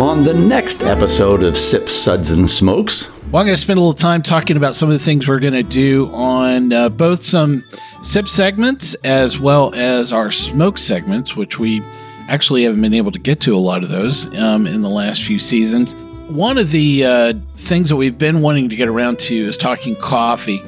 on the next episode of Sip Suds, and Smokes. Well, I'm going to spend a little time talking about some of the things we're going to do on uh, both some sip segments as well as our smoke segments, which we actually haven't been able to get to a lot of those um, in the last few seasons. One of the uh, things that we've been wanting to get around to is talking coffee.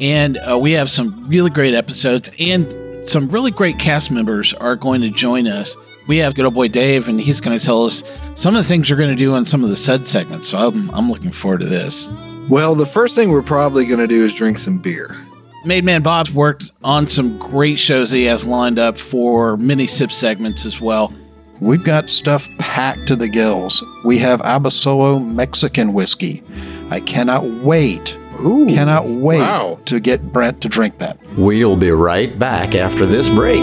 And uh, we have some really great episodes, and some really great cast members are going to join us. We have good old boy Dave, and he's going to tell us some of the things we're going to do on some of the Sud segments. So I'm, I'm looking forward to this. Well, the first thing we're probably going to do is drink some beer. Made Man Bob's worked on some great shows that he has lined up for mini sip segments as well. We've got stuff packed to the gills. We have Abasolo Mexican whiskey. I cannot wait. Ooh, Cannot wait wow. to get Brent to drink that. We'll be right back after this break.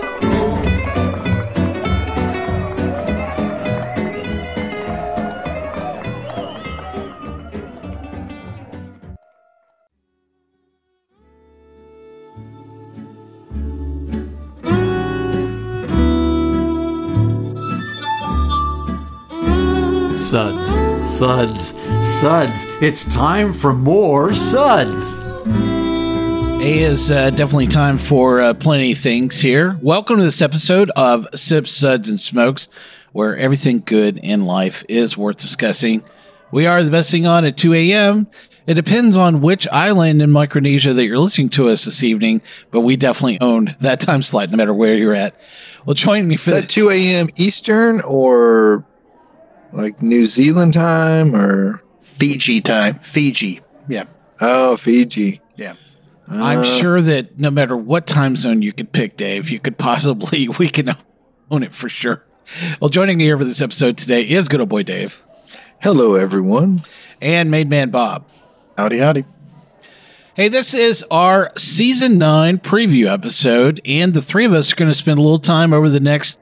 Suds, suds, suds. It's time for more suds. It is uh, definitely time for uh, plenty of things here. Welcome to this episode of Sips, Suds, and Smokes, where everything good in life is worth discussing. We are the best thing on at 2 a.m. It depends on which island in Micronesia that you're listening to us this evening, but we definitely own that time slot no matter where you're at. Well, join me for Is the that 2 a.m. Eastern or like New Zealand time or Fiji time. Fiji. Yeah. oh Fiji? Yeah. I'm Uh, sure that no matter what time zone you could pick, Dave, you could possibly, we can own it for sure. Well, joining me here for this episode today is good old boy Dave Hello, everyone. and Made Man Bob. Howdy, howdy. Hey, this is our season nine preview episode, and the three of us are going to spend a little time over the next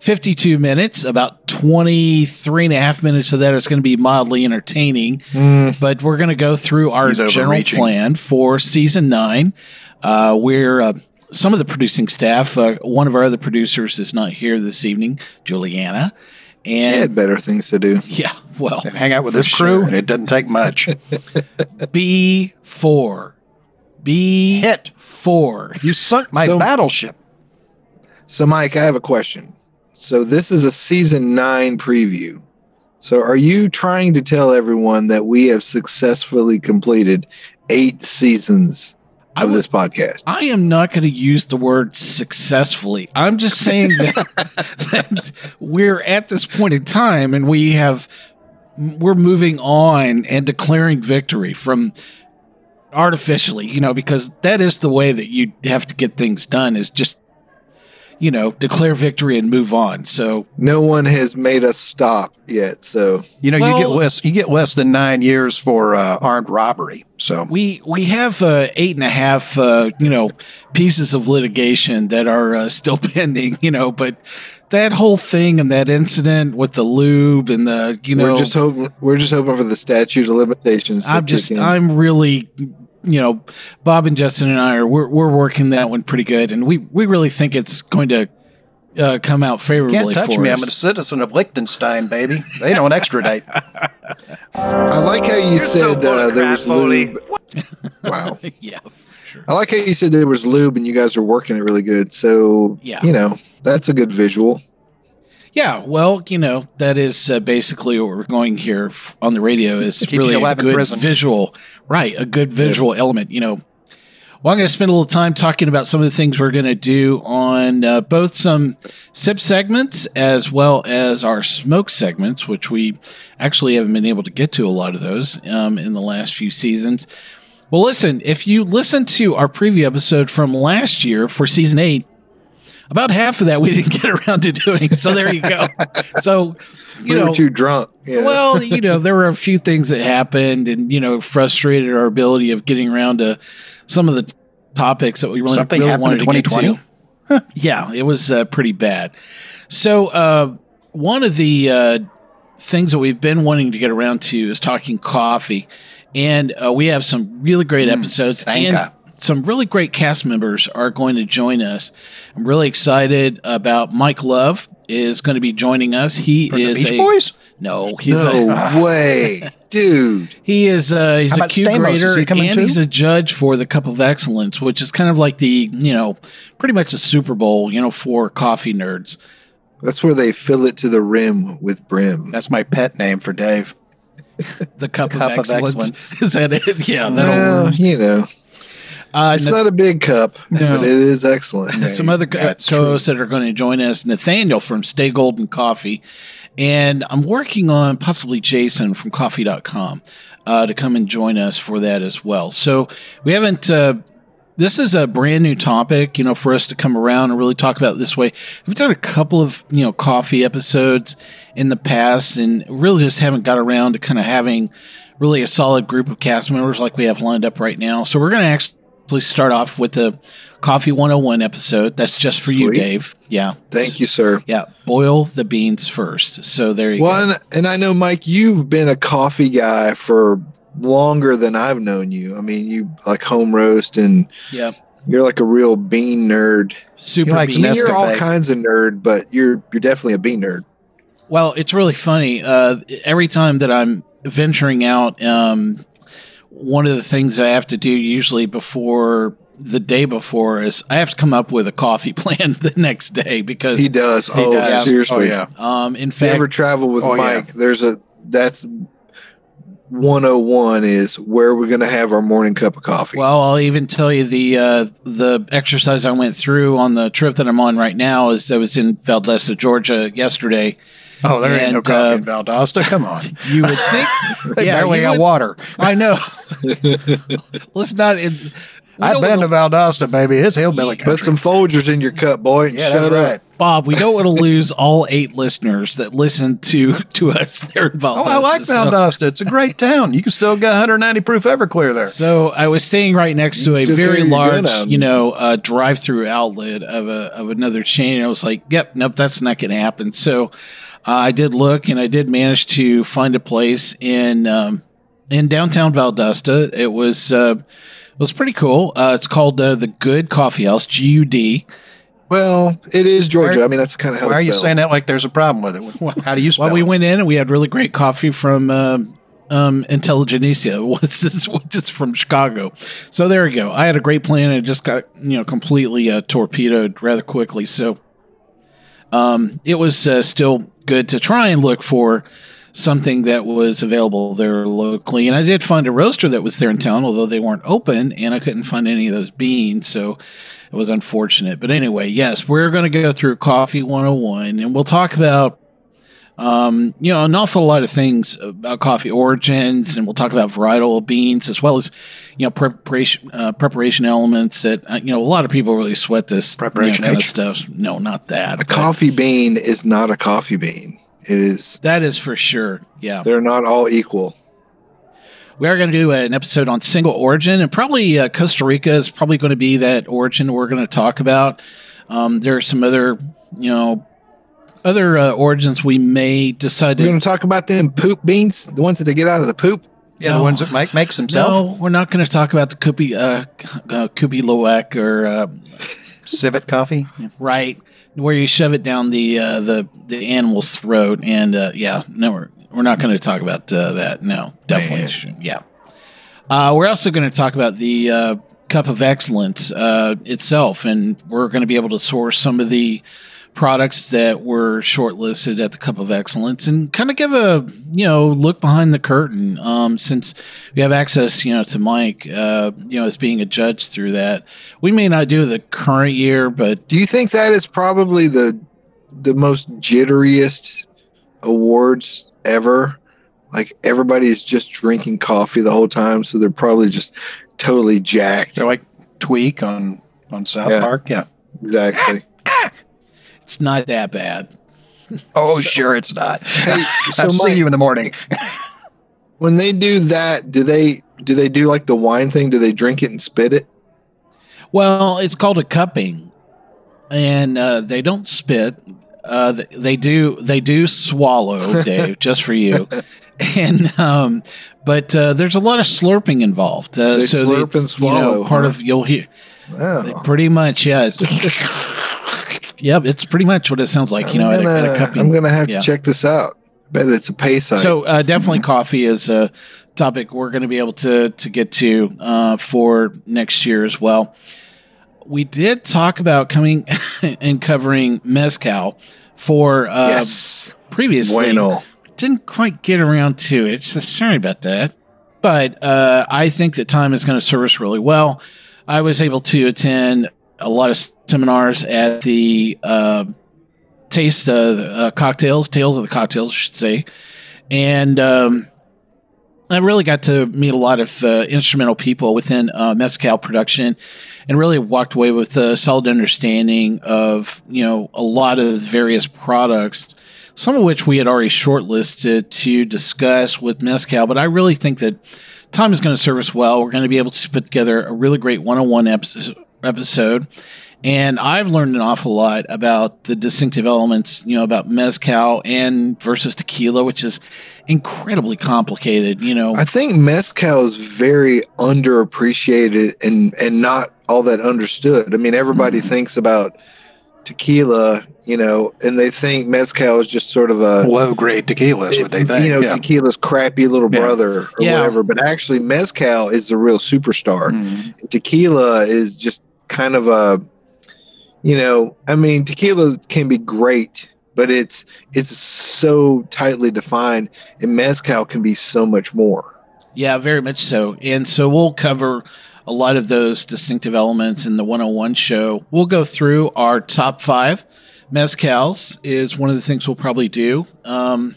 52 minutes. About 23 and a half minutes of that is going to be mildly entertaining, but we're going to go through our He's general plan for season nine. Uh, we're uh, some of the producing staff. Uh, one of our other producers is not here this evening, Juliana. She had better things to do. yeah, well, Hang out with for this crew, and it doesn't take much. B4. B Hit. four. You sunk my So- battleship. So, Mike, I have a question. So, this is a season nine preview. So, are you trying to tell everyone that we have successfully completed eight seasons I of would- this podcast? I am not going to use the word successfully. I'm just saying that, that we're at this point in time and we have we're moving on and declaring victory from artificially, you know, because that is the way that you have to get things done is just you know, declare victory and move on. So No one has made us stop yet. So, You know, you get less. You get less than nine years for uh, armed robbery. So we we have uh, eight and a half uh, you know pieces of litigation that are uh, still pending you know but that whole thing and that incident with the lube and the you know we're just hoping we're just hoping for the statute of limitations. I'm just. I'm really you know Bob and Justin and I are we're, we're working that one pretty good and we we really think it's going to uh, come out favorably can't touch for me. us. I'm a citizen of Liechtenstein, baby. They don't extradite. I like how you said uh, there was lube. wow. yeah sure I like how you said there was lube and you guys are working it really good. So, Yeah. you know, that's a good visual. Yeah, well, you know, that is uh, basically what we're going here f- on the radio is Keeps really a good visual, right? A good visual element, you know. Well, I'm going to spend a little time talking about some of the things we're going to do on uh, both some sip segments as well as our smoke segments, which we actually haven't been able to get to a lot of those um, in the last few seasons. Well, listen, if you listen to our preview episode from last year for season eight, about half of that we didn't get around to doing. So there you go. So you we know, were too drunk. Yeah. well, you know, there were a few things that happened, and you know, frustrated our ability of getting around to some of the topics that we really, Something really happened wanted in to get 2020? to. yeah, it was uh, pretty bad. So uh, one of the uh, things that we've been wanting to get around to is talking coffee, and uh, we have some really great episodes and Sanka. Some really great cast members are going to join us. I'm really excited about Mike Love is going to be joining us. He From the is Beach a Boys? no, he's a no way, dude. he is uh, he's How a about Stamos? Grader he and too? he's a judge for the Cup of Excellence, which is kind of like the you know pretty much a Super Bowl, you know, for coffee nerds. That's where they fill it to the rim with brim. That's my pet name for Dave. The Cup, Cup of, of Excellence. Excellence. is that it? Yeah, that'll well, you know, uh, it's Nath- not a big cup, but it is excellent. some other That's co-hosts that are going to join us. Nathaniel from Stay Golden Coffee, and I'm working on possibly Jason from Coffee.com uh, to come and join us for that as well. So we haven't. Uh, this is a brand new topic, you know, for us to come around and really talk about this way. We've done a couple of, you know, coffee episodes in the past and really just haven't got around to kind of having really a solid group of cast members like we have lined up right now. So we're going to actually start off with the Coffee 101 episode. That's just for you, Sweet. Dave. Yeah. Thank you, sir. Yeah. Boil the beans first. So there you Well, go. and, and I know, Mike, you've been a coffee guy for longer than I've known you. I mean, you like home roast, and Yeah. you're like a real bean nerd. Super He likes beans. I mean, you're all kinds of nerd, but you're you're definitely a bean nerd. Well, it's really funny. Uh, every time that I'm venturing out, um, one of the things I have to do usually before the day before is I have to come up with a coffee plan the next day because, He does. oh, does. seriously. Oh, yeah. um, in If you fact, ever travel with Oh, yeah. Mike, there's a that's 101 is where we're going to have our morning cup of coffee. well, I'll even tell you the uh, the exercise I went through on the trip that I'm on right now is I was in Valdosta, Georgia yesterday. Oh, there ain't no And, coffee uh, in Valdosta. Come on. You would think, They yeah, barely got would- water. I know. Let's not. It, I've been wanna- Valdosta, baby. It's hillbilly Put some Folgers in your cup, boy. and yeah, shut that's up. right. Bob, we don't want to lose all eight listeners that listen to to us there in Valdosta. Oh, I like so, Valdosta. It's a great town. You can still get 190 proof Everclear there. so I was staying right next to a very carry your gun large, you know, uh, drive-through outlet of a of another chain. And I was like, "Yep, nope, that's not going to happen." So I did look, and I did manage to find a place in um, in downtown Valdosta. It was uh, it was pretty cool. Uh, it's called uh, the Good Coffee House, G U D. Well, it is Georgia. Where- I mean, that's kind of how Why are you saying that like there's a problem with it? How do you spell Well, we it? went in and we had really great coffee from um um, Intelligentsia, which is, which is from Chicago. So there you go. I had a great plan and it just got you know completely uh, torpedoed rather quickly. So um, it was uh, still good to try and look for something that was available there locally. And I did find a roaster that was there in town, although they weren't open, and I couldn't find any of those beans. So it was unfortunate. But anyway, yes, we're going to go through Coffee 101 and we'll talk about um, you know, an awful lot of things about coffee origins, and we'll talk about varietal beans as well as, you know, preparation uh, preparation elements that uh, you know a lot of people really sweat this you know, Preparation kind of stuff. No, not that. A but coffee bean is not a coffee bean. It is. That is for sure. Yeah, They're not all equal. we are going to do an episode on single origin, and probably uh, Costa Rica is probably going to be that origin we're going to talk about. Um, there are some other, you know, other uh, origins we may decide We're to going to talk about them poop beans, the ones that they get out of the poop. Yeah, No. the ones that Mike makes himself. No, we're not going to talk about the Kopi, uh, uh, Kopi Luwak or uh, Civet coffee. Yeah. right where you shove it down the uh, the the animal's throat. And uh, yeah, no, we're we're not going to talk about uh, that. No, definitely, Man. yeah. Uh, we're also going to talk about the uh, Cup of Excellence uh, itself, and we're going to be able to source some of the products that were shortlisted at the Cup of Excellence and kind of give a you know look behind the curtain. Um, since we have access, you know, to Mike, uh, you know, as being a judge through that, we may not do the current year, but Do you think that is probably the the most jitteriest awards ever? Like everybody's just drinking coffee the whole time, so they're probably just totally jacked. They're like Tweak on on South Yeah. Park. Yeah. Exactly. It's not that bad. Oh, sure, it's not. Hey, so I'll see you in the morning. when they do that, do they do they do like the wine thing? Do they drink it and spit it? Well, it's called a cupping, and uh, they don't spit. Uh, th- they do. They do swallow, Dave, just for you. And um, but uh, there's a lot of slurping involved. Uh, They so slurp it's, and You know, swallow, part huh? of you'll hear Oh. pretty much. Yeah. Yep. It's pretty much what it sounds like. You know, I'm at a, at a gonna, cupping. I'm gonna have yeah. to check this out. Bet it's a pay site. So uh, definitely coffee is a topic we're going to be able to to get to uh, for next year as well. We did talk about coming and covering mezcal for uh, yes, previously. bueno. Didn't quite get around to it, so sorry about that. But uh, I think that time is going to serve us really well. I was able to attend a lot of seminars at the uh, Taste uh, Cocktails, Tales of the Cocktails, I should say. And um, I really got to meet a lot of uh, instrumental people within uh, mezcal production, and really walked away with a solid understanding of you know a lot of various products, some of which we had already shortlisted to discuss with mezcal. But I really think that time is going to serve us well. We're going to be able to put together a really great one-on-one episode. Episode. And I've learned an awful lot about the distinctive elements, you know, about mezcal and versus tequila, which is incredibly complicated. You know, I think mezcal is very underappreciated and and not all that understood. I mean, everybody Mm-hmm. thinks about tequila, you know, and they think mezcal is just sort of a Low grade tequila is what they think. you know, yeah. tequila's crappy little Yeah. brother or Yeah. whatever. But actually, mezcal is the real superstar. Mhm. Tequila is just kind of a, you know, I mean, tequila can be great, but it's it's so tightly defined, and mezcal can be so much more. Yeah, very much so. And so we'll cover a lot of those distinctive elements in the 101 show. We'll go through our top five. Mezcals is one of the things we'll probably do. Um,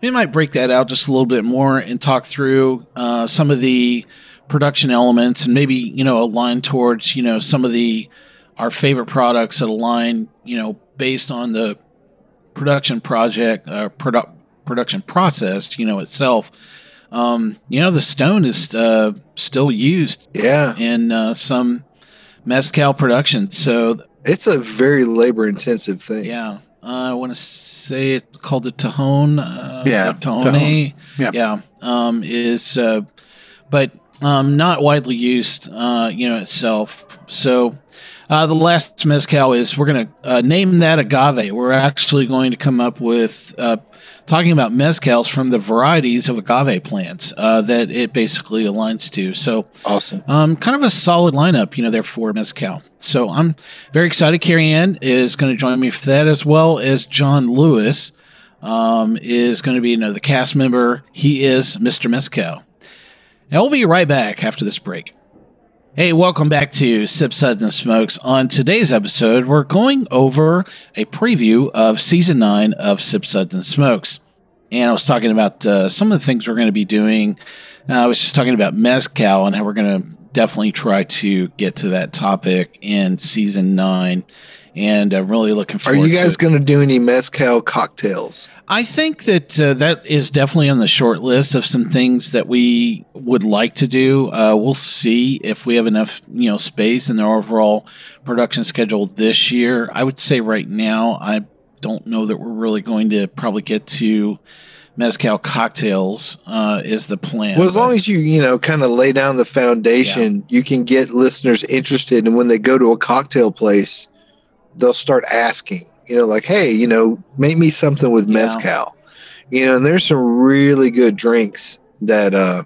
we might break that out just a little bit more and talk through uh, some of the production elements and maybe, you know, align towards, you know, some of the our favorite products that align, you know, based on the production project, uh, produ- production process, you know, itself. Um, you know, the stone is uh, still used Yeah, in uh, some mezcal production. So, it's a very labor intensive thing. yeah, uh, I want to say it's called the Tajon. Uh, is Yeah, it Tahone. Tahone. Yeah. Yeah. Um, is, uh, but um, not widely used, uh, you know, itself. So, uh, the last mezcal is we're going to uh, name that agave. We're actually going to come up with uh, talking about mezcals from the varieties of agave plants uh, that it basically aligns to. So, Awesome. um, kind of a solid lineup, you know, there for mezcal. So I'm very excited. Carrie Ann is going to join me for that, as well as John Lewis um, is going to be you know, cast member. He is Mr. Mezcal. And we'll be right back after this break. Hey, welcome back to Sip Suds and Smokes. On today's episode, we're going over a preview of season nine of Sip Suds and Smokes. And I was talking about uh, some of the things we're going to be doing. Uh, I was just talking about Mezcal and how we're going to definitely try to get to that topic in season nine. And I'm really looking forward to Are you guys going to do any mezcal cocktails? I think that uh, that is definitely on the short list of some things that we would like to do. Uh, we'll see if we have enough, you know, space in the overall production schedule this year. I would say right now, I don't know that we're really going to probably get to mezcal cocktails. Uh, is the plan? Well, as long as you, you know, kind of lay down the foundation, you can get listeners interested. And when they go to a cocktail place, they'll start asking, you know, like, hey, you know, make me something with Yeah. mezcal. You know, and there's some really good drinks that uh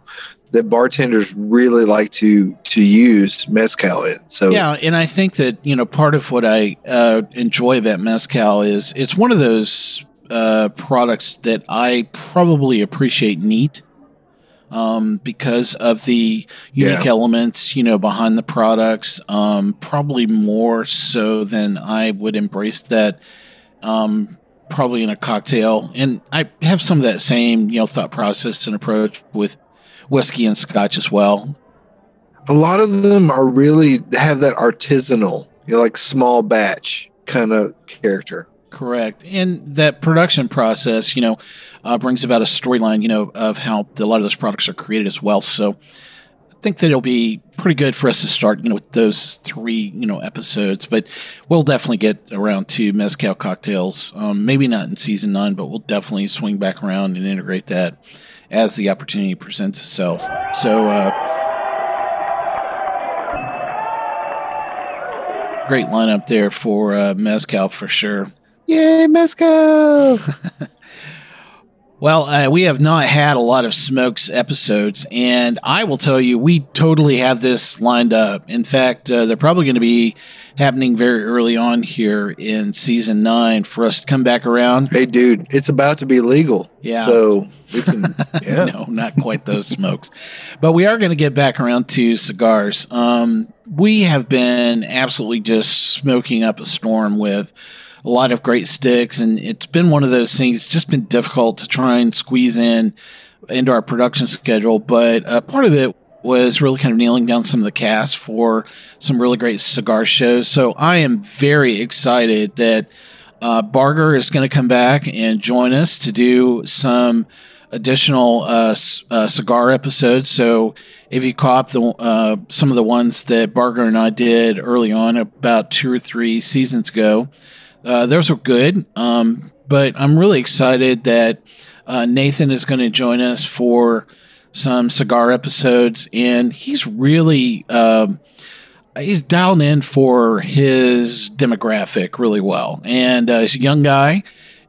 that bartenders really like to to use mezcal in. So Yeah, and I think that you know part of what I uh, enjoy about mezcal is it's one of those uh, products that I probably appreciate neat um, because of the unique Yeah. elements you know behind the products. Um, probably more so than I would embrace that. Um, probably in a cocktail, and I have some of that same you know thought process and approach with whiskey and scotch as well. a lot of them are really have that artisanal, you know, like small batch kind of character. Correct. And that production process, you know, uh, brings about a storyline, you know, of how a lot of those products are created as well. So I think that it'll be pretty good for us to start, you know, with those three, you know, episodes. But we'll definitely get around to mezcal cocktails. Um, maybe not in season nine, but we'll definitely swing back around and integrate that as the opportunity presents itself. So, uh, great lineup there for uh, mezcal for sure. Yay, mezcal! Well, uh, we have not had a lot of Smokes episodes, and I will tell you, we totally have this lined up. In fact, uh, they're probably going to be happening very early on here in season nine for us to come back around. hey, dude, it's about to be legal. Yeah. So we can. Yeah. no, not quite those smokes. But we are going to get back around to cigars. Um, we have been absolutely just smoking up a storm with a lot of great sticks, and it's been one of those things. It's just been difficult to try and squeeze in into our production schedule. But uh, part of it was really kind of nailing down some of the cast for some really great cigar shows. So I am very excited that uh, Barger is going to come back and join us to do some additional uh, uh, cigar episodes. So if you caught the uh, some of the ones that Barger and I did early on, about two or three seasons ago, uh, those were good. Um, but I'm really excited that uh, Nathan is going to join us for some cigar episodes, and he's really. um he's dialed in for his demographic really well, and uh, he's a young guy,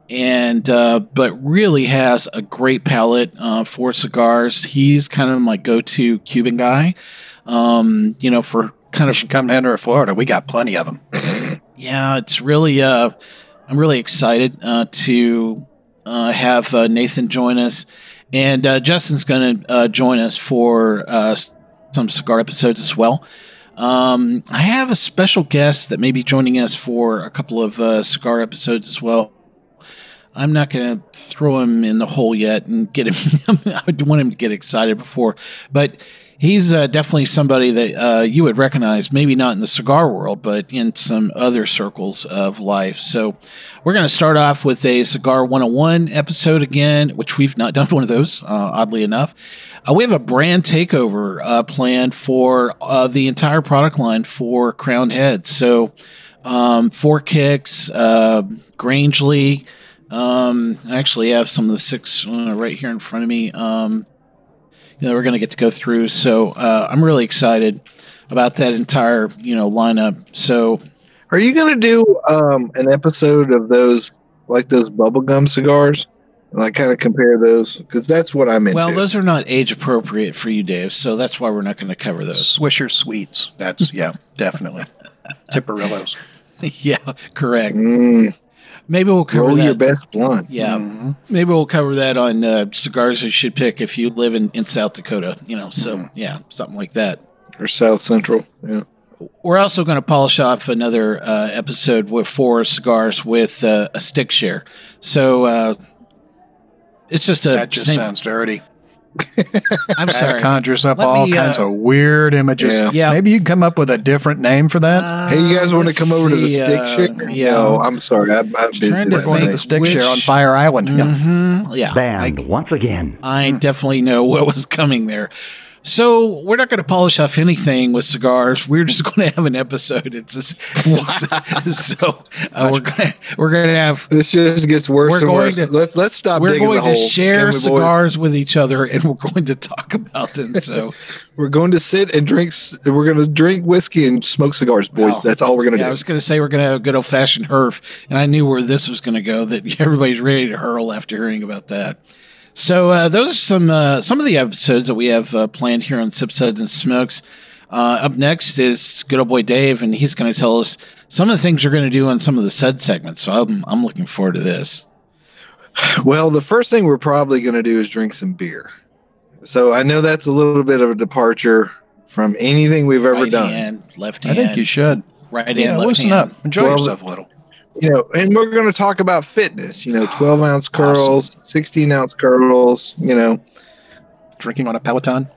and uh, but really has a great palate uh, for cigars. He's kind of my go-to Cuban guy, um, you know, for kind You of should come down to Florida. We got plenty of them. Yeah, it's really. Uh, I'm really excited uh, to uh, have uh, Nathan join us, and uh, Justin's going to uh, join us for uh, some cigar episodes as well. Um, I have a special guest that may be joining us for a couple of cigar episodes as well. I'm not going to throw him in the hole yet and get him. I want him to get excited before, but he's uh, definitely somebody that uh, you would recognize, maybe not in the cigar world, but in some other circles of life. So we're going to start off with a Cigar 101 episode again, which we've not done one of those, uh, oddly enough. Uh, we have a brand takeover uh, planned for uh, the entire product line for Crown Head. So um, Four Kicks, Grangeley. Um, I actually have some of the six right here in front of me. Um, you know, we're going to get to go through. So uh, I'm really excited about that entire you know lineup. So Are you going to do um, an episode of those, like those bubblegum cigars? And like kind of compare those? Because that's what I'm into. well, those are not age appropriate for you, Dave. So that's why we're not going to cover those. Swisher Sweets. That's, yeah, definitely. Tiparillos. yeah, correct. Mm, Maybe we'll cover roll that. your best blunt. Yeah, Mhm. maybe we'll cover that on uh, cigars you should pick if you live in, in South Dakota. You know, so Mm-hmm. yeah, something like that. Or South Central. Yeah. We're also going to polish off another uh, episode with four cigars with uh, a stick share. So uh, it's just a. That just same- sounds dirty. I'm That sorry. conjures up Let all me, kinds uh, of weird images. Yeah. Yeah. Maybe you can come up with a different name for that. Hey, you guys want to let's come over to the stick uh, share? Yeah. No, I'm sorry. I'm, I'm busy. trying to that We're going to the stick which- share on Fire Island. Yeah. Mhm, yeah. Banned I- once again. I definitely know what was coming there. So we're not going to polish off anything with cigars. We're just going to have an episode. It's just it's- so uh, we're going to we're going to have This just gets worse We're and going worse. to- Let, let's stop we're going to share boys? cigars with each other, and we're going to talk about them. So We're going to sit and drink. We're going to drink whiskey and smoke cigars, boys. Wow. That's all we're going to yeah, I was going to say we're going to have a good old fashioned herf, and I knew where this was going to go. That everybody's ready to hurl after hearing about that. So uh, those are some uh, some of the episodes that we have uh, planned here on Sip Suds and Smokes. Uh, up next is good old boy Dave, and he's going to tell us some of the things we're going to do on some of the Sud segments. So I'm I'm looking forward to this. Well, the first thing we're probably going to do is drink some beer. So I know that's a little bit of a departure from anything we've ever right done. hand, left I think you should. right hand, Yeah, left listen hand. up. Enjoy Well, yourself a little. You know, and we're going to talk about fitness. You know, twelve ounce curls, sixteen ounce curls. You know, Drinking on a Peloton.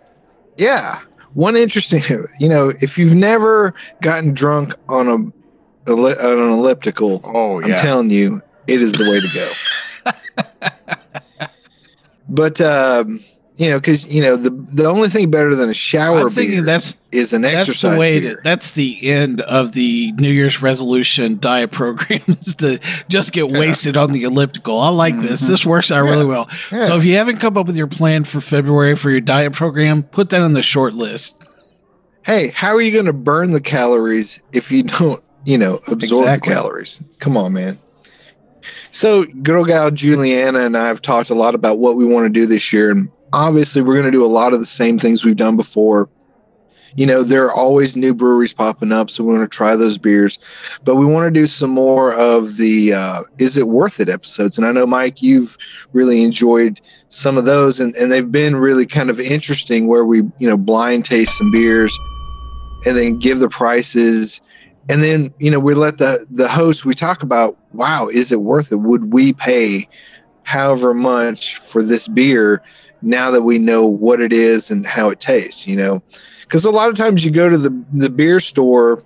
yeah. One interesting, you know, if you've never gotten drunk on a on an elliptical, Oh yeah. I'm telling you, it is the way to go. but um, you know, because you know the the only thing better than a shower I'm thinking that's is an that's exercise the way. beer. That's the end of the New Year's resolution diet program is to just get wasted on the elliptical. I like this. Mm-hmm. This works out really well. Yeah. So if you haven't come up with your plan for February for your diet program, put that on the short list. hey, how are you going to burn the calories if you don't, you know, absorb Exactly. the calories? Come on, man. So, girl gal Juliana and I have talked a lot about what we want to do this year, and obviously, we're going to do a lot of the same things we've done before. You know, there are always new breweries popping up, so we want to try those beers, but we want to do some more of the uh, "Is it worth it?" episodes. And I know, Mike, you've really enjoyed some of those, and, and they've been really kind of interesting, where we, you know, blind taste some beers and then give the prices and then you know we let the the host we talk about wow is it worth it would we pay however much for this beer now that we know what it is and how it tastes you know because a lot of times you go to the the beer store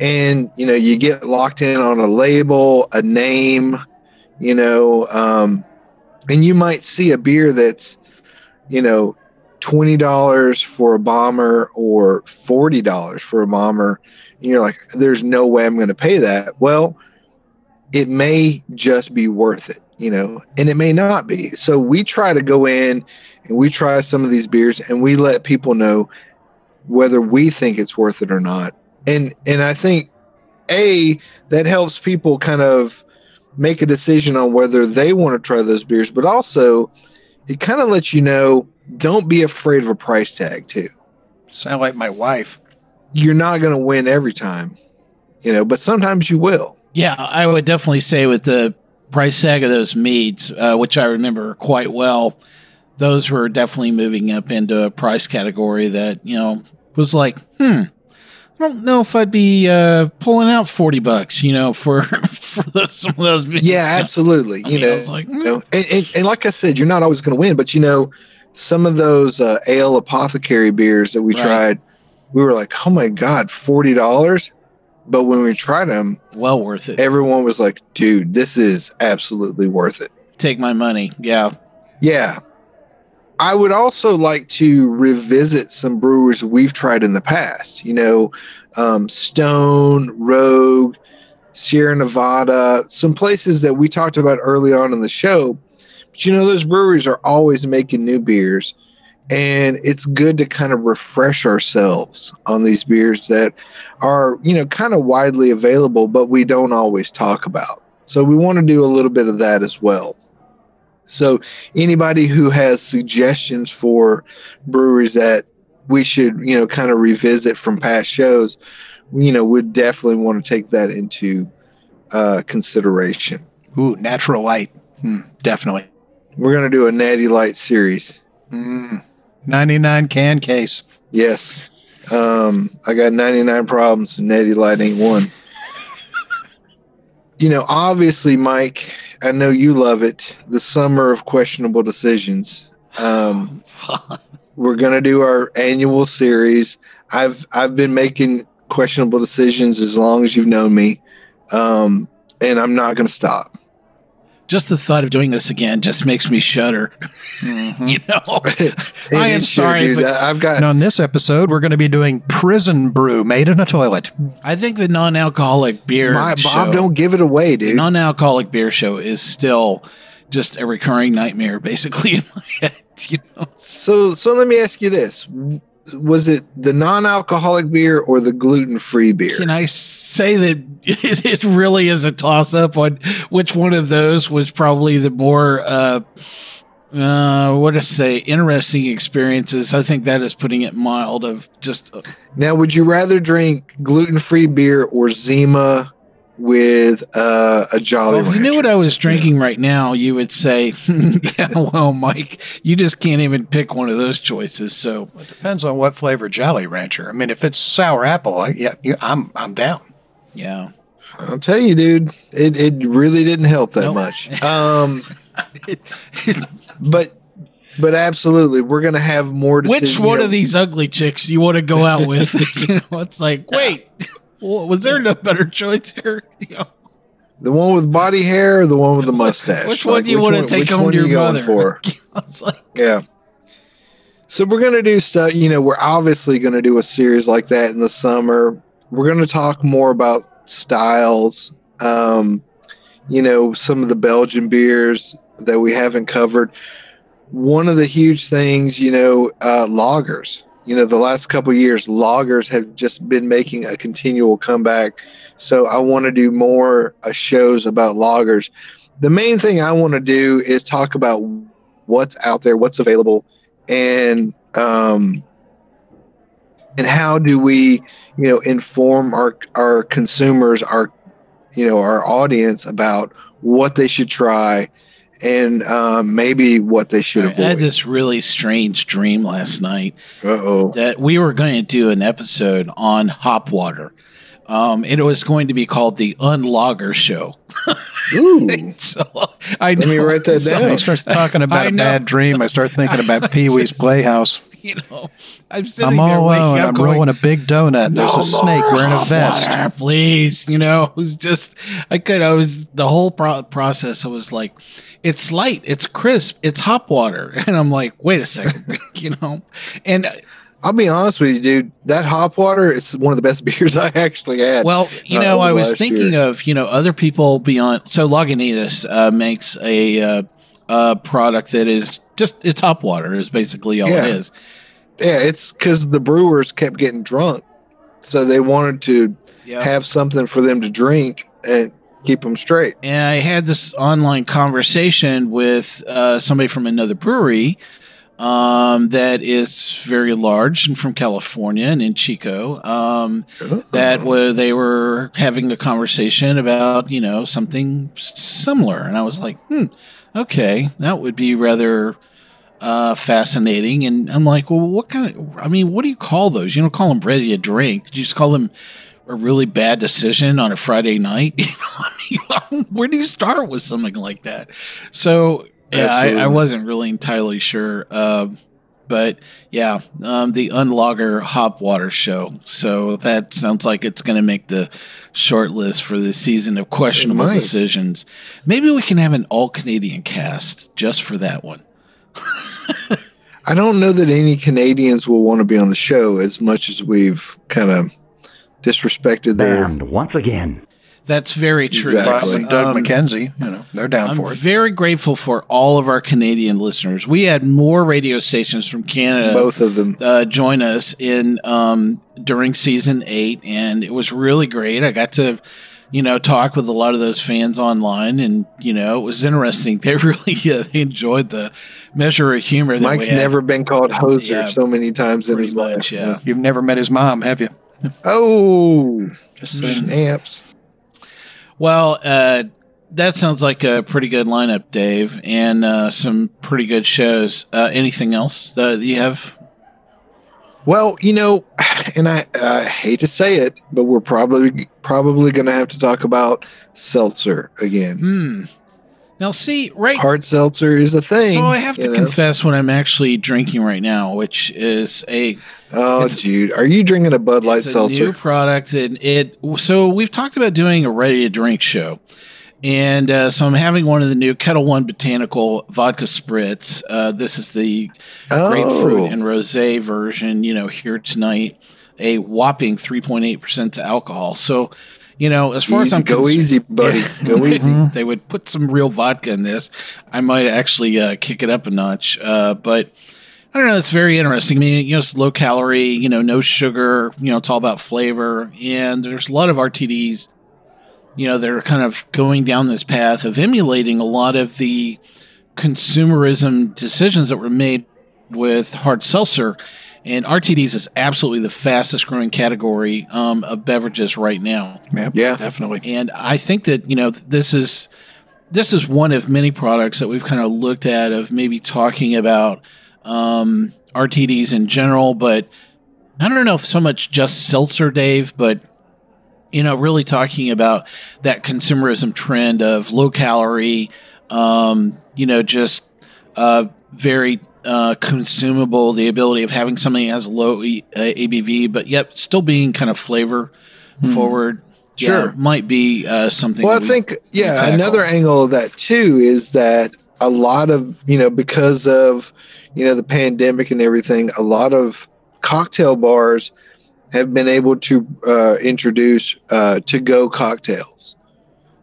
and you know you get locked in on a label a name you know um and you might see a beer that's you know twenty dollars for a bomber or forty dollars for a bomber, and you're like, "There's no way I'm going to pay that." Well, it may just be worth it, you know, and it may not be. So we try to go in and we try some of these beers, and we let people know whether we think it's worth it or not. And and I think a that helps people kind of make a decision on whether they want to try those beers, but also it kind of lets you know don't be afraid of a price tag too. Sound like my wife. You're not going to win every time, you know, but sometimes you will. Yeah, I would definitely say with the price tag of those meads, uh, which I remember quite well, those were definitely moving up into a price category that you know was like, hmm, I don't know if I'd be uh, pulling out forty bucks, you know, for for those, some of those. Yeah, absolutely. I You mean, I know, was like, you know and, and, and like I said, you're not always going to win, but you know, some of those uh, ale apothecary beers that we Right. tried, we were like, oh my God, $40. But when we tried them, well worth it. everyone was like, dude, this is absolutely worth it. Take my money. Yeah, Yeah. I would also like to revisit some brewers we've tried in the past. You know, um, Stone, Rogue, Sierra Nevada, some places that we talked about early on in the show. But you know, those breweries are always making new beers. And it's good to kind of refresh ourselves on these beers that are, you know, kind of widely available, but we don't always talk about. So we want to do a little bit of that as well. So anybody who has suggestions for breweries that we should, you know, kind of revisit from past shows, you know, would definitely want to take that into uh, consideration. Ooh, natural light. Hmm, definitely. We're going to do a Natty Light series. Mm, 99 can case. Yes. Um, I got 99 problems and Natty Light ain't one. you know, obviously, Mike, I know you love it. The summer of questionable decisions. Um, we're gonna do our annual series. I've I've been making questionable decisions as long as you've known me, um, and I'm not gonna stop. Just the thought of doing this again just makes me shudder. Mhm. You know, I am is true, sorry, dude. but I've got And on this episode, we're going to be doing prison brew made in a toilet. I think the non-alcoholic beer my Bob. show, Don't give it away, the dude. non-alcoholic beer show is still just a recurring nightmare, basically in my head. You know, So so let me ask you this: Was it the non-alcoholic beer or the gluten-free beer? can I say that it, really is a toss-up on which one of those was probably the more uh, uh, what to say interesting experiences? I think that is putting it mild. Of just uh, Now, would you rather drink gluten-free beer or Zima with uh, a Jolly Well, if you knew what I was drinking right now, you would say, "Yeah, well, Mike, you just can't even pick one of those choices." So, it Depends on what flavor Jolly Rancher. I mean, if it's sour apple, I, yeah, yeah, I'm I'm down. yeah, I'll tell you, dude, it, it really didn't help that Nope. much. Um, but but absolutely, we're gonna have more. To Which one of these ugly chicks you want to go out with? you know, it's like, wait, Well, was there no better choice here? You know, The one with body hair or the one with the mustache? which one Like, do you want to take home to your going mother? For? like, Yeah. So we're gonna do stuff. You know, we're obviously gonna do a series like that in the summer. We're gonna talk more about styles. Um, you know, some of the Belgian beers that we haven't covered. One of the huge things, you know, uh, lagers. You know, the last couple years, lagers have just been making a continual comeback. So I want to do more uh, shows about lagers The main thing I want to do is talk about what's out there, what's available, and um, and how do we, you know, inform our our consumers, our you know, our audience about what they should try, and um, maybe what they should have. I had this really strange dream last night Uh oh. that we were going to do an episode on hop water. Um, it was going to be called the Unlager Show. Ooh. So I Let me write that so, down. When I start talking about I a know. bad dream, I start thinking about Pee Wee's Playhouse. You know, I'm sitting I'm there all waking alone. up I'm going, rolling a big donut. There's "No a snake more wearing a vest. water, please. You know, it was just I could. I was the whole pro- process. I was like, it's light, it's crisp, it's hop water, and I'm like, wait a second, you know, and I'll be honest with you, dude. That hop water is one of the best beers I actually had. Well, you uh, know, I was thinking year. of you know other people beyond. So Lagunitas uh, makes a uh, uh, product that is just it's hop water is basically all Yeah. it is. Yeah, it's because the brewers kept getting drunk, so they wanted to Yeah. have something for them to drink and keep them straight. and I had this online conversation with uh, somebody from another brewery um, that is very large and from California and in Chico. Um, that Uh-huh. were they were having a conversation about you know something similar, and I was like, hmm, okay, that would be rather uh, fascinating. And I'm like, well, what kind of? I mean, what do you call those? You don't call them ready to drink. Do you just call them a really bad decision on a Friday night? You know, I mean, where do you start with something like that? So yeah, I, I wasn't really entirely sure. Uh, but yeah, um, the Unlager Hop Water Show. So that sounds like it's going to make the short list for the season of questionable decisions. Maybe we can have an all Canadian cast just for that one. I don't know that any Canadians will want to be on the show as much as we've kind of disrespected them Banned once again. That's very true. Exactly. Bob and Doug Um, McKenzie, you know, they're down I'm for it. very grateful for all of our Canadian listeners. We had more radio stations from Canada Both of them. uh, join us in um, during season eight, and it was really great. I got to, you know, talk with a lot of those fans online, and you know, it was interesting. They really uh, they enjoyed the measure of humor. That Mike's we had, never been called hoser Yeah, so many times in his much, life. yeah. You've never met his mom, have you? Oh, Just saying. amps. Well, uh, that sounds like a pretty good lineup, Dave, and uh, some pretty good shows. Uh, anything else that you have? Well, you know, and I, I hate to say it, but we're probably probably going to have to talk about seltzer again. Hmm. Now, see, right Hard seltzer is a thing. So I have to know? confess what I'm actually drinking right now, which is a Oh, dude, are you drinking a Bud Light it's a seltzer? new product, and it. So we've talked about doing a ready to drink show, and uh, so I'm having one of the new Ketel One Botanical Vodka Spritz. Uh, this is the oh, grapefruit and rosé version. You know, here tonight, a whopping 3.8 percent alcohol. So. You know, as far as I'm go concerned- easy, buddy. Go easy. They would put some real vodka in this. I might actually uh, kick it up a notch. Uh, but I don't know. It's very interesting. I mean, you know, it's low calorie. You know, no sugar. You know, it's all about flavor. And there's a lot of RTDs. You know, they're kind of going down this path of emulating a lot of the consumerism decisions that were made with hard seltzer. And RTDs is absolutely the fastest growing category um, of beverages right now. Yeah, Yeah. definitely. And I think that you know this is this is one of many products that we've kind of looked at of maybe talking about um, RTDs in general, but I don't know if so much just seltzer, Dave, but you know, really talking about that consumerism trend of low calorie, um, you know, just uh, very uh, consumable, the ability of having something that has low e- uh, ABV, but yet still being kind of flavor forward. yeah, Sure. might be uh, something. Well, I think yeah, tackle. another angle of that too is that a lot of you know because of you know the pandemic and everything, a lot of cocktail bars have been able to uh, introduce uh, to go cocktails.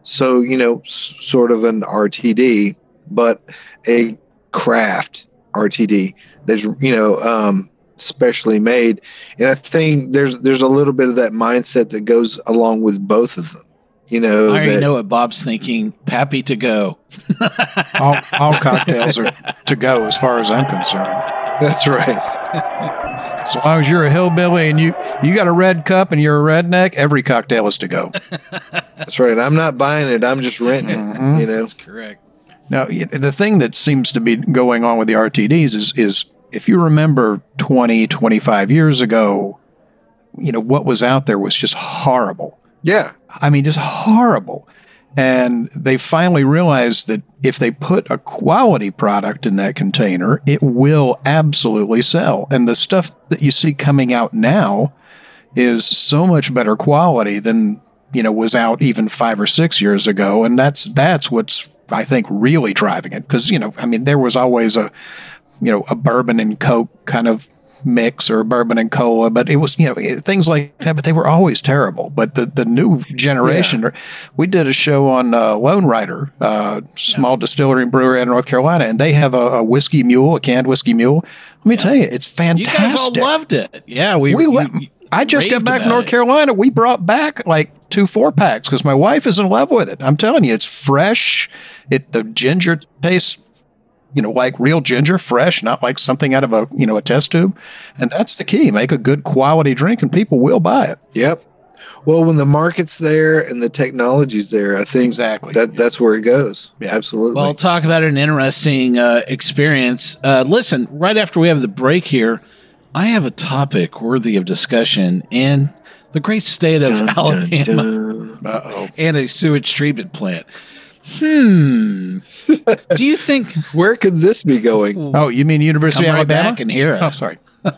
So you know, s- sort of an RTD, but a craft RTD that's you know um, specially made. And I think there's there's a little bit of that mindset that goes along with both of them. You know, I already that- know what Bob's thinking. Pappy to go. All, all cocktails are to go as far as I'm concerned. that's right. As long as you're a hillbilly and you you got a red cup and you're a redneck, every cocktail is to go. That's right. I'm not buying it. I'm just renting it. Mhm. You know. That's correct. Now, the thing that seems to be going on with the RTDs is is if you remember 20, 25 years ago, you know, what was out there was just horrible. Yeah. I mean, just horrible. And they finally realized that if they put a quality product in that container, it will absolutely sell. And the stuff that you see coming out now is so much better quality than, you know, was out even five or six years ago. And that's that's what's I think really driving it. Because, you know, I mean, there was always a you know, a bourbon and coke kind of mix or bourbon and cola, but it was, you know, things like that, but they were always terrible. But the, the new generation, we did a show on uh, Lonerider, uh, small distillery and brewery out of North Carolina, and they have a, a whiskey mule, a canned whiskey mule. Let me tell you, it's You fantastic. guys all loved it. Yeah, we. We you- you I just got back from North it. Carolina. We brought back like two four packs because my wife is in love with it. I'm telling you, it's fresh. It the ginger tastes, you know, like real ginger, fresh, not like something out of a you know a test tube. And that's the key. Make a good quality drink, and people will buy it. Yep. Well, when the market's there and the technology's there, I think Exactly. that that's where it goes. Yeah. Absolutely. Well, talk about an interesting uh, experience. Uh, listen, right after we have the break here, I have a topic worthy of discussion in the great state of Dun, dun, Alabama dun. Oh. and a sewage treatment plant. Hmm. Do you think? Where could this be going? Oh, you mean University Come of right Alabama? back and hear oh, us. sorry.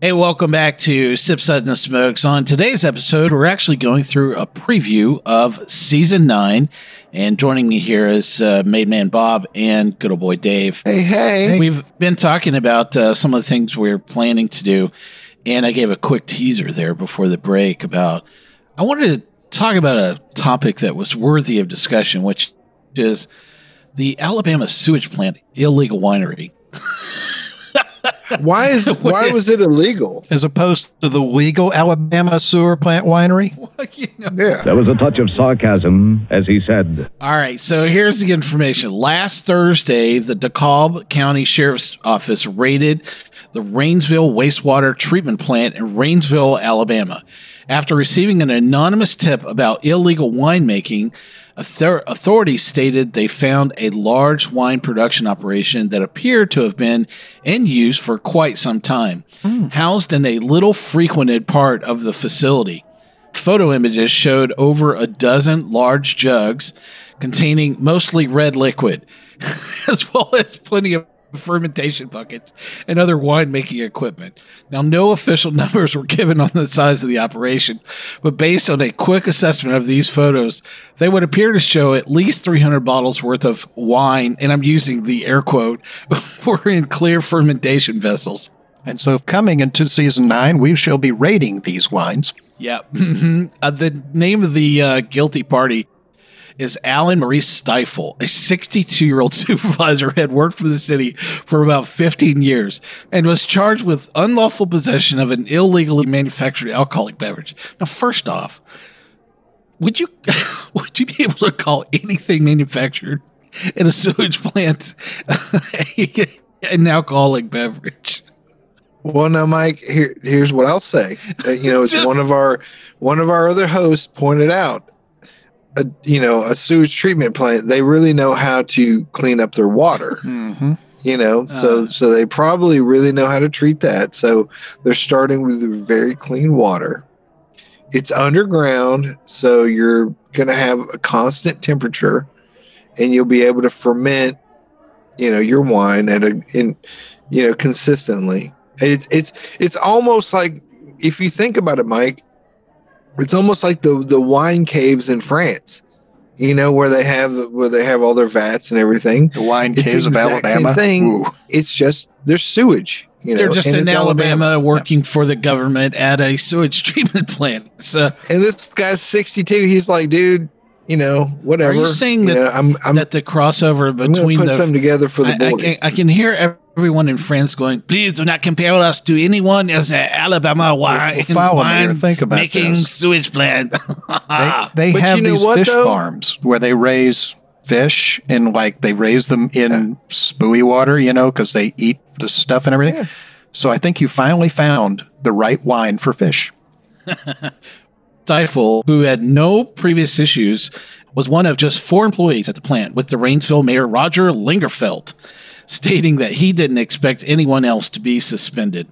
Hey, welcome back to Sip Suds and Smokes. On today's episode, we're actually going through a preview of season nine, and joining me here is uh, Made Man Bob and good old boy Dave. Hey, hey. We've been talking about uh, some of the things we're planning to do, and I gave a quick teaser there before the break about I wanted to talk about a topic that was worthy of discussion, which is the Alabama sewage plant illegal winery. Why is why was it illegal? As opposed to the legal Alabama sewer plant winery. You know, Yeah. There was a touch of sarcasm as he said, All right, so here's the information. Last Thursday, the DeKalb County Sheriff's Office raided the Rainsville wastewater treatment plant in Rainsville, Alabama. After receiving an anonymous tip about illegal winemaking, author- authorities stated they found a large wine production operation that appeared to have been in use for quite some time, hmm. housed in a little frequented part of the facility. Photo images showed over a dozen large jugs containing mostly red liquid, as well as plenty of fermentation buckets and other winemaking equipment. Now, no official numbers were given on the size of the operation, but based on a quick assessment of these photos, they would appear to show at least 300 bottles worth of wine, and I'm using the air quote, were in clear fermentation vessels. And so, coming into season nine, we shall be rating these wines. Yeah. uh, the name of the uh, guilty party is Alan Maurice Stifle, a 62 year old supervisor who had worked for the city for about 15 years and was charged with unlawful possession of an illegally manufactured alcoholic beverage. Now, first off, would you would you be able to call anything manufactured in a sewage plant an alcoholic beverage? Well, now, Mike, here here's what I'll say. Uh, you know, as one of our one of our other hosts pointed out, a, you know, a sewage treatment plant, they really know how to clean up their water. Mm-hmm. You know, so Uh. so they probably really know how to treat that. So they're starting with very clean water. It's underground, so you're going to have a constant temperature, and you'll be able to ferment, you know, your wine at a in, you know, consistently. It's it's it's almost like if you think about it, Mike. It's almost like the the wine caves in France. You know where they have where they have all their vats and everything. The wine It's caves the of exact same Alabama. thing. Ooh. It's just there's sewage. You know, They're just in it's Alabama, working for the government at a sewage treatment plant. So And this guy's 62. He's like, dude, you know, whatever. Are you saying that- know, I'm I'm, that the crossover I'm between put the something together for the I, I can, I can hear everyone in France going, please do not compare us to anyone as an Alabama wine, well, follow me wine think about making this. sewage plant. They, they have you know these what, fish though? farms where they raise fish and like they raise them in spooey water, you know, because they eat the stuff and everything. Yeah. So I think you finally found the right wine for fish. Stifel, who had no previous issues, was one of just four employees at the plant, with the Rainsville mayor Roger Lingerfelt stating that he didn't expect anyone else to be suspended.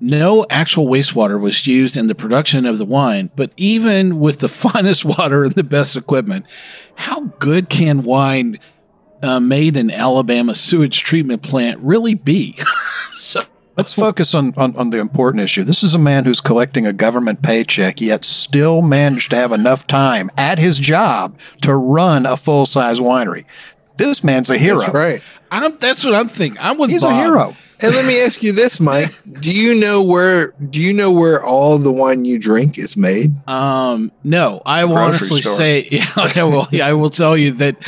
No actual wastewater was used in the production of the wine, but even with the finest water and the best equipment, how good can wine uh, made in Alabama sewage treatment plant really be? so, Let's focus on, on, on the important issue. This is a man who's collecting a government paycheck, yet still managed to have enough time at his job to run a full size winery. This man's a hero. That's right. I'm, that's what I'm thinking. I'm with He's Bob. a hero. And let me ask you this, Mike. Do you know where do you know where all the wine you drink is made? Um, no, I will Grocery honestly store. say, yeah, I will. I will tell you that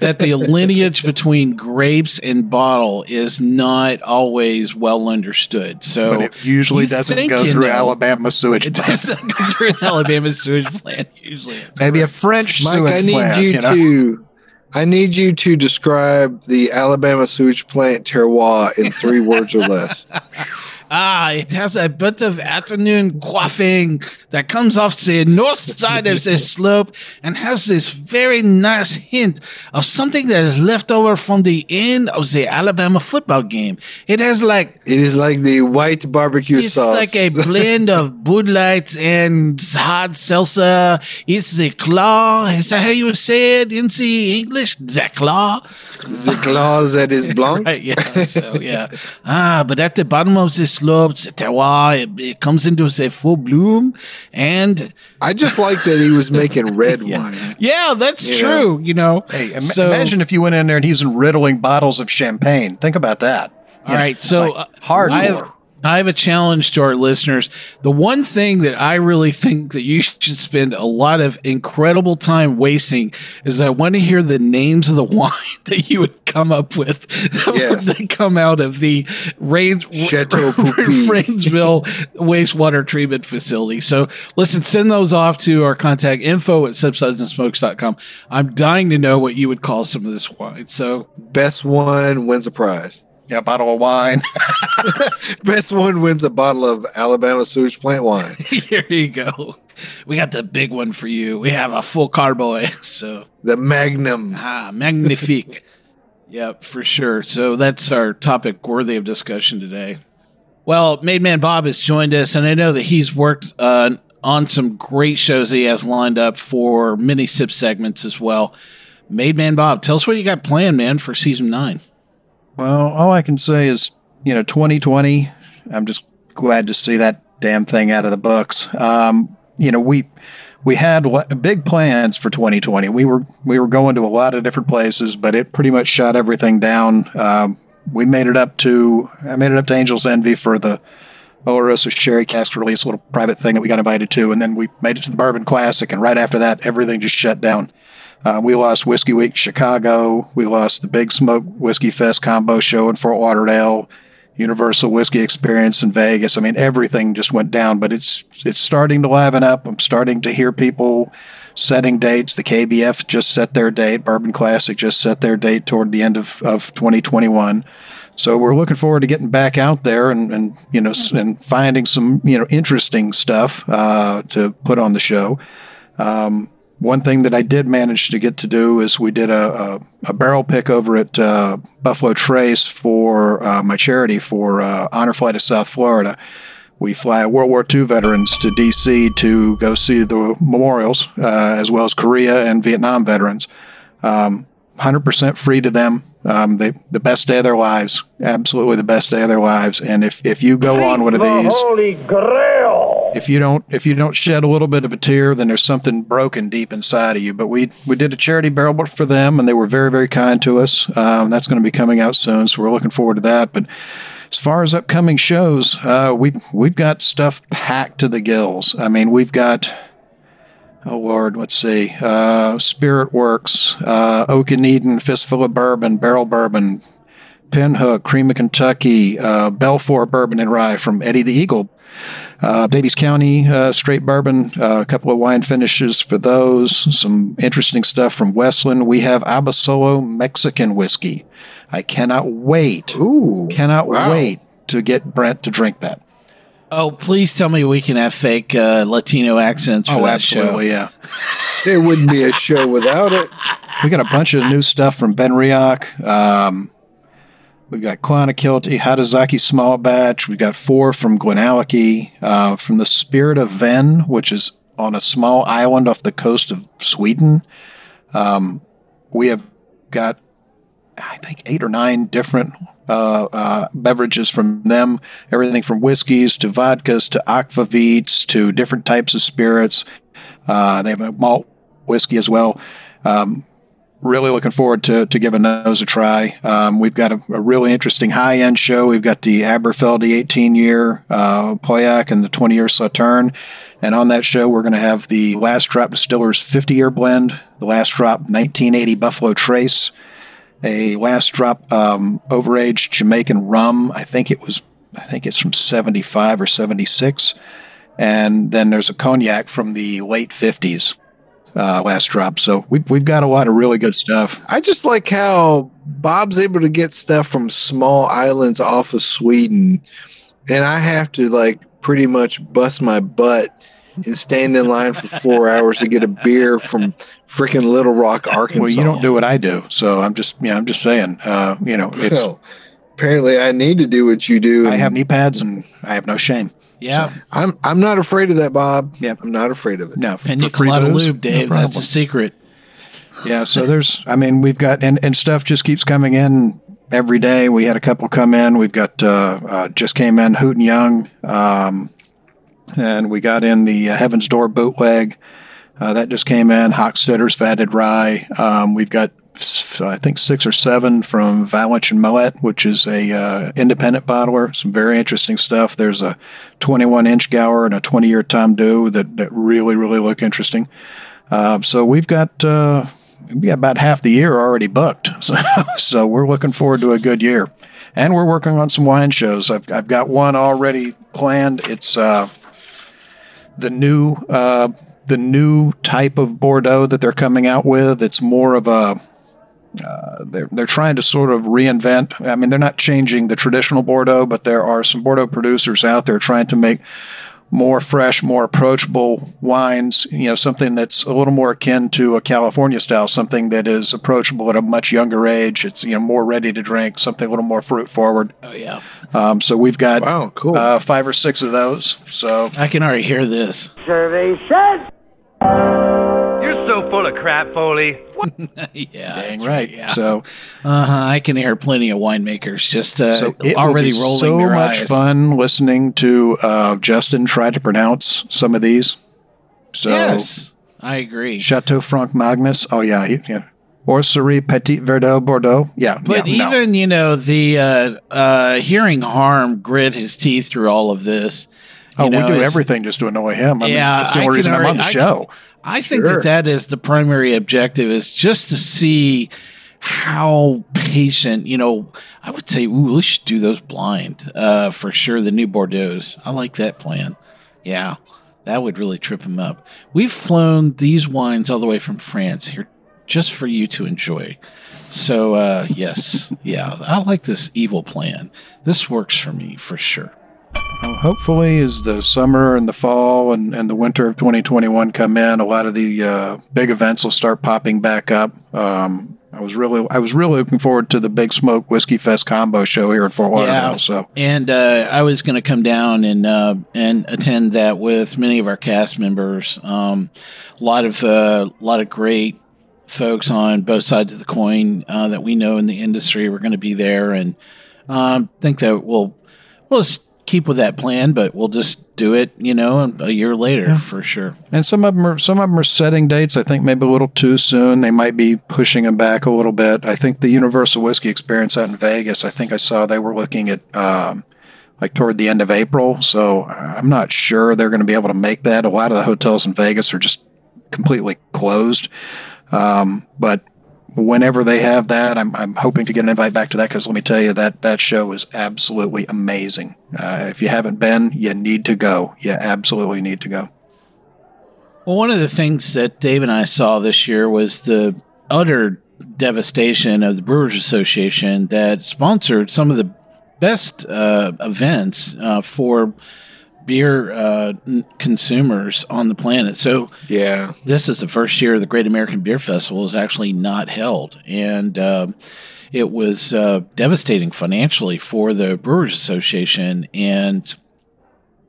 that the lineage between grapes and bottle is not always well understood. So But it usually doesn't think go you through know. Alabama sewage It plants. doesn't go through an Alabama sewage plant usually. That's Maybe a correct. French Mike, sewage I need plant. you, you know? to I need you to describe the Alabama sewage plant terroir in three words or less. Ah, it has a bit of afternoon quaffing that comes off the north side of the slope and has this very nice hint of something that is left over from the end of the Alabama football game. It has like It is like the white barbecue it's sauce. It's like a blend of Bud Light and hard salsa. It's the claw. Is that how you say it in the English? The claw. the claw that is blanc. Right, yeah. So yeah. Ah, but at the bottom of the slope, the terroir, it, it comes into the full bloom, and I just like that he was making red wine. yeah, that's Yeah. true. You know. Hey, ima- so, imagine if you went in there and he's riddling bottles of champagne. Think about that. All right, so uh, hardcore. I have, a challenge to our listeners. The one thing that I really think that you should spend a lot of incredible time wasting is I want to hear the names of the wine that you would come up with Yes. that come out of the Rains, Rainsville wastewater treatment facility. So listen, send those off to our contact info at sipsudsandsmokes.com. I'm dying to know what you would call some of this wine. So Best one wins a prize. Yeah, bottle of wine. Best one wins a bottle of Alabama sewage plant wine. Here you go. We got the big one for you. We have a full carboy. So, The Magnum. ah, magnifique. yep, for sure. So, that's our topic worthy of discussion today. Well, Made Man Bob has joined us, and I know that he's worked uh, on some great shows that he has lined up for mini sip segments as well. Made Man Bob, tell us what you got planned, man, for season nine. Well, all I can say is, you know, 2020. I'm just glad to see that damn thing out of the books. Um, you know, we we had big plans for 2020. We were we were going to a lot of different places, but it pretty much shut everything down. Um, we made it up to I made it up to Angels Envy for the Oloroso Sherry Cask release, little private thing that we got invited to, and then we made it to the Bourbon Classic, and right after that, everything just shut down. Uh, we lost Whiskey Week Chicago. We lost the Big Smoke Whiskey Fest combo show in Fort Lauderdale. Universal Whiskey Experience in Vegas. I mean, everything just went down, but it's it's starting to liven up. I'm starting to hear people setting dates. The KBF just set their date. Bourbon Classic just set their date toward the end of, of 2021. So we're looking forward to getting back out there and, and you know and finding some you know interesting stuff uh, to put on the show. Um, one thing that I did manage to get to do is we did a, a, a barrel pick over at uh, Buffalo Trace for uh, my charity for uh, Honor Flight of South Florida. We fly World War II veterans to D.C. to go see the memorials, uh, as well as Korea and Vietnam veterans. Um, 100% free to them. Um, they, the best day of their lives, absolutely the best day of their lives. And if, if you go on one of these, Holy Grail! If you don't if you don't shed a little bit of a tear, then there's something broken deep inside of you. But we we did a charity barrel for them, and they were very very kind to us. Um, that's going to be coming out soon, so we're looking forward to that. But as far as upcoming shows, uh, we we've got stuff packed to the gills. I mean, we've got oh Lord, let's see, uh, Spirit Works, uh, Oak and Eden, Fistful of Bourbon, Barrel Bourbon, Pinhook, Cream of Kentucky, uh, Belfour Bourbon and Rye from Eddie the Eagle. Uh, Daviess County uh, straight bourbon, uh, a couple of wine finishes for those. Some interesting stuff from Westland. We have Abasolo Mexican whiskey. I cannot wait. Ooh, Cannot wow. wait to get Brent to drink that. Oh, please tell me we can have fake uh, Latino accents for Oh, that absolutely, show. yeah. There wouldn't be a show without it. We got a bunch of new stuff from Ben Riach. Um, we've got Quanakilty, Hatozaki Small Batch. We've got four from Glenallachie, uh, from the Spirit of Hven, which is on a small island off the coast of Sweden. Um, we have got, I think, eight or nine different uh, uh, beverages from them. Everything from whiskeys to vodkas to aquavits to different types of spirits. Uh, they have a malt whiskey as well. Um, really looking forward to, to giving those a try. Um, we've got a, a really interesting high end show. We've got the Aberfeldy 18 year uh, Pauillac and the 20 year Sauterne. And on that show, we're going to have the Last Drop Distillers 50 year blend, the Last Drop 1980 Buffalo Trace, a Last Drop um, overaged Jamaican rum. I think it was, I think it's from 75 or 76. And then there's a cognac from the late 50s uh, last drop. So we've, we've got a lot of really good stuff. I just like how Bob's able to get stuff from small islands off of Sweden, and I have to like pretty much bust my butt and stand in line for four hours to get a beer from freaking Little Rock, Arkansas. Well, you don't do what I do, so I'm just yeah, I'm just saying. Uh, you know, it's Well, apparently, I need to do what you do. I have knee pads and I have no shame. Yeah. I'm I'm not afraid of that, Bob. Yeah. I'm not afraid of it. No, for, And for free Colada booze, Lube, no Dave. that's a secret. Yeah, so there's, I mean, we've got, and, and stuff just keeps coming in every day. We had a couple come in. We've got, uh, uh, just came in Hooten Young, um, and we got in the uh, Heaven's Door bootleg. Uh, that just came in. Hochstadter's Vatted Rye. Um, we've got, s- I think, six or seven from Valinch and Mallet, which is a uh, independent bottler. Some very interesting stuff. There's a 21 Inchgower and a 20 year Tamdhu that, that really, really look interesting. Uh, so we've got uh, got about half the year already booked. So, so we're looking forward to a good year, and we're working on some wine shows. I've I've got one already planned. It's uh, the new uh, the new type of Bordeaux that they're coming out with. It's more of a uh, they're they're trying to sort of reinvent. I mean, they're not changing the traditional Bordeaux, but there are some Bordeaux producers out there trying to make more fresh, more approachable wines. You know, something that's a little more akin to a California style, something that is approachable at a much younger age. It's you know more ready to drink, something a little more fruit forward. Oh, yeah. Um, so we've got Wow, cool. uh, five or six of those. So I can already hear this. Survey says. Crap, Foley. yeah. dang that's right. Yeah. So Uh-huh. I can hear plenty of winemakers just uh, so it already will be rolling so their much eyes. fun listening to uh, Justin try to pronounce some of these. So yes, I agree. Chateau Franc Magnus. Oh yeah, he, yeah. Orserie Petit Verdot Bordeaux. Yeah, But yeah, no. even you know the uh, uh, hearing harm grit his teeth through all of this. oh, you know, we do everything just to annoy him. I mean, Yeah, that's the only can reason I'm on the I show. can- I think Sure. that that is the primary objective is just to see how patient, you know, I would say, ooh, we should do those blind uh, for sure. The new Bordeaux's. I like that plan. Yeah, that would really trip him up. We've flown these wines all the way from France here just for you to enjoy. So, uh, yes, yeah, I like this evil plan. This works for me for sure. Well, hopefully, as the summer and the fall and, and the winter of 2021 come in, a lot of the uh, big events will start popping back up. Um, I was really, I was really looking forward to the Big Smoke Whiskey Fest combo show here in Fort Lauderdale. So And uh, I was going to come down and uh, and attend that with many of our cast members. Um, a lot of uh, a lot of great folks on both sides of the coin uh, that we know in the industry. We're going to be there, and um, think that we'll we'll just keep with that plan, but we'll just do it, you know, a year later for sure. And some of them are some of them are setting dates. I think maybe a little too soon. They might be pushing them back a little bit. I think the Universal Whiskey Experience out in Vegas. I think I saw they were looking at um, like toward the end of April. So I'm not sure they're going to be able to make that. A lot of the hotels in Vegas are just completely closed. Um, but whenever they have that, I'm, I'm hoping to get an invite back to that because let me tell you that that show is absolutely amazing. Uh, if you haven't been, you need to go. You absolutely need to go. Well, one of the things that Dave and I saw this year was the utter devastation of the Brewers Association that sponsored some of the best uh, events uh, for beer uh, consumers on the planet. So, yeah, this is the first year the Great American Beer Festival is actually not held, and uh, it was uh, devastating financially for the Brewers Association, and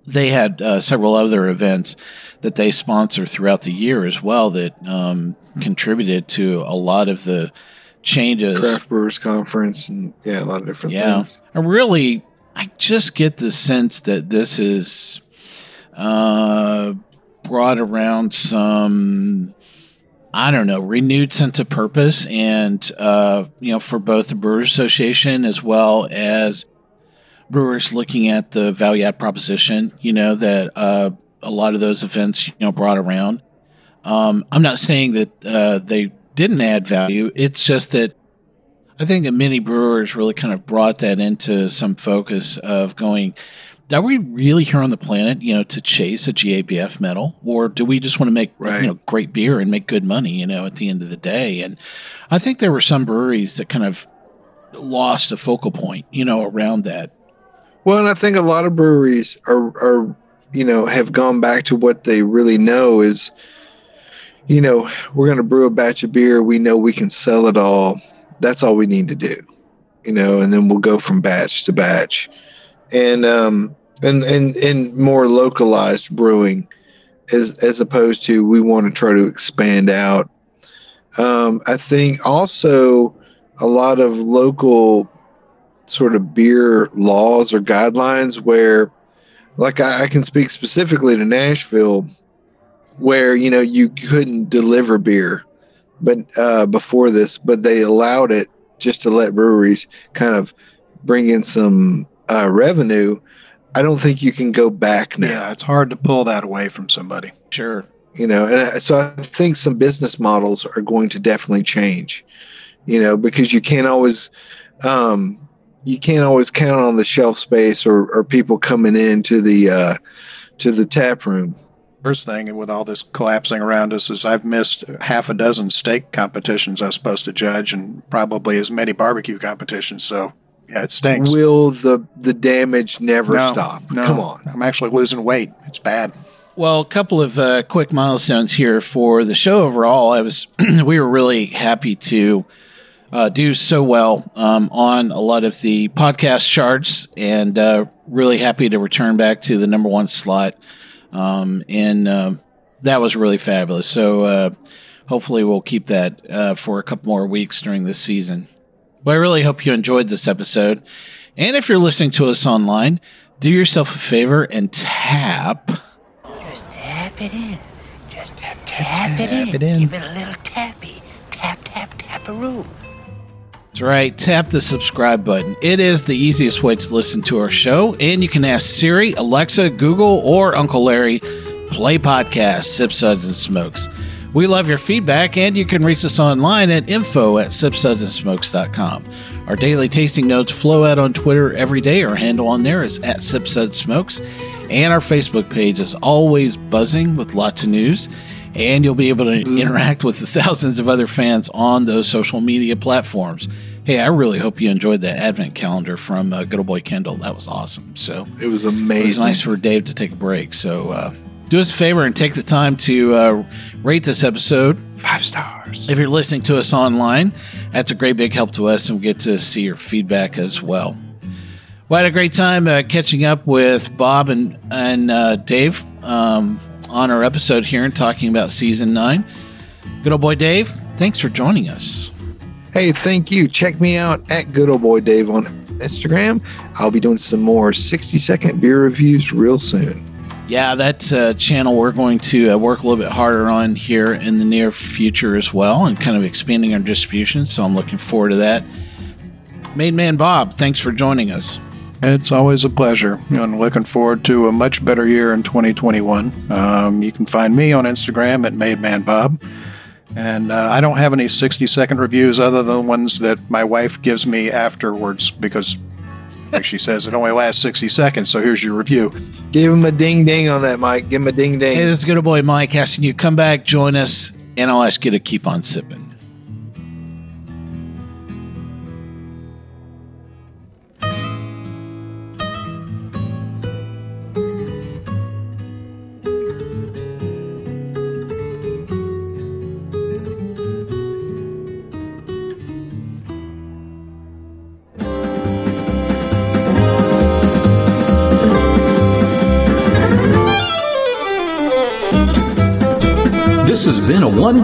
they had uh, several other events that they sponsor throughout the year as well that um, contributed to a lot of the changes. Craft Brewers Conference, and yeah, a lot of different yeah. things. I really, I just get the sense that this is uh, brought around some, I don't know, renewed sense of purpose, and uh, you know, for both the Brewers Association as well as brewers looking at the value add proposition. You know that uh, a lot of those events, you know, brought around. Um, I'm not saying that uh, they didn't add value. It's just that I think that many brewers really kind of brought that into some focus of going, are we really here on the planet, you know, to chase a GABF medal, or do we just want to make Right. you know great beer and make good money, you know, at the end of the day? And I think there were some breweries that kind of lost a focal point, you know, around that. Well, and I think a lot of breweries are are you know have gone back to what they really know is, you know, we're going to brew a batch of beer. We know we can sell it all. That's all we need to do, you know, and then we'll go from batch to batch, and um and and and more localized brewing, as as opposed to we want to try to expand out. Um, I think also a lot of local sort of beer laws or guidelines where like I, I can speak specifically to Nashville where you know you couldn't deliver beer but uh, before this but they allowed it just to let breweries kind of bring in some uh, revenue I don't think you can go back now Yeah, it's hard to pull that away from somebody. Sure. you know and so i think some business models are going to definitely change you know because you can't always um you can't always count on the shelf space or, or people coming into the uh to the tap room First thing with all this collapsing around us is I've missed half a dozen steak competitions I was supposed to judge, and probably as many barbecue competitions. So yeah, it stinks. will the the damage never No, stop no. come on I'm actually losing weight. It's bad. Well, a couple of uh, quick milestones here for the show overall. I was we were really happy to uh, do so well um, on a lot of the podcast charts, and uh, really happy to return back to the number one slot. Um, and uh, that was really fabulous. So uh, hopefully we'll keep that uh, for a couple more weeks during this season. Well, I really hope you enjoyed this episode. And if you're listening to us online, do yourself a favor and tap. Just tap it in. Just tap, tap, it, in. it in. Give it a little tappy. Tap, tap, tap a taparoo. That's right. Tap the subscribe button. It is the easiest way to listen to our show, and you can ask Siri, Alexa, Google, or Uncle Larry, play podcast, Sip Suds and Smokes. We love your feedback, and you can reach us online at info at sipsudsandsmokes.com. Our daily tasting notes flow out on Twitter every day. Our handle on there is at sipsudsmokes, and our Facebook page is always buzzing with lots of news. And you'll be able to interact with the thousands of other fans on those social media platforms. Hey, I really hope you enjoyed that advent calendar from uh, Good Old Boy Kendall. That was awesome. So it was amazing. it was nice for Dave to take a break. So uh, do us a favor and take the time to uh, rate this episode. five stars If you're listening to us online, that's a great big help to us, and we get to see your feedback as well. We had a great time uh, catching up with Bob and and uh, Dave um, on our episode here and talking about season nine. Good old boy Dave, thanks for joining us. Hey thank you check me out at good old boy dave on Instagram. I'll be doing some more 60 second beer reviews real soon. Yeah, that's a channel we're going to uh, work a little bit harder on here in the near future as well and kind of expanding our distribution. So I'm looking forward to that. Made Man Bob, thanks for joining us. It's always a pleasure. And looking forward to a much better year in 2021. Um, you can find me on Instagram at MadeManBob. And uh, I don't have any 60 second reviews other than ones that my wife gives me afterwards because, like she says, it only lasts 60 seconds. So here's your review. Give him a ding ding on that, Mike. Give him a ding ding. Hey, this is good old boy Mike asking you come back, join us, and I'll ask you to keep on sipping.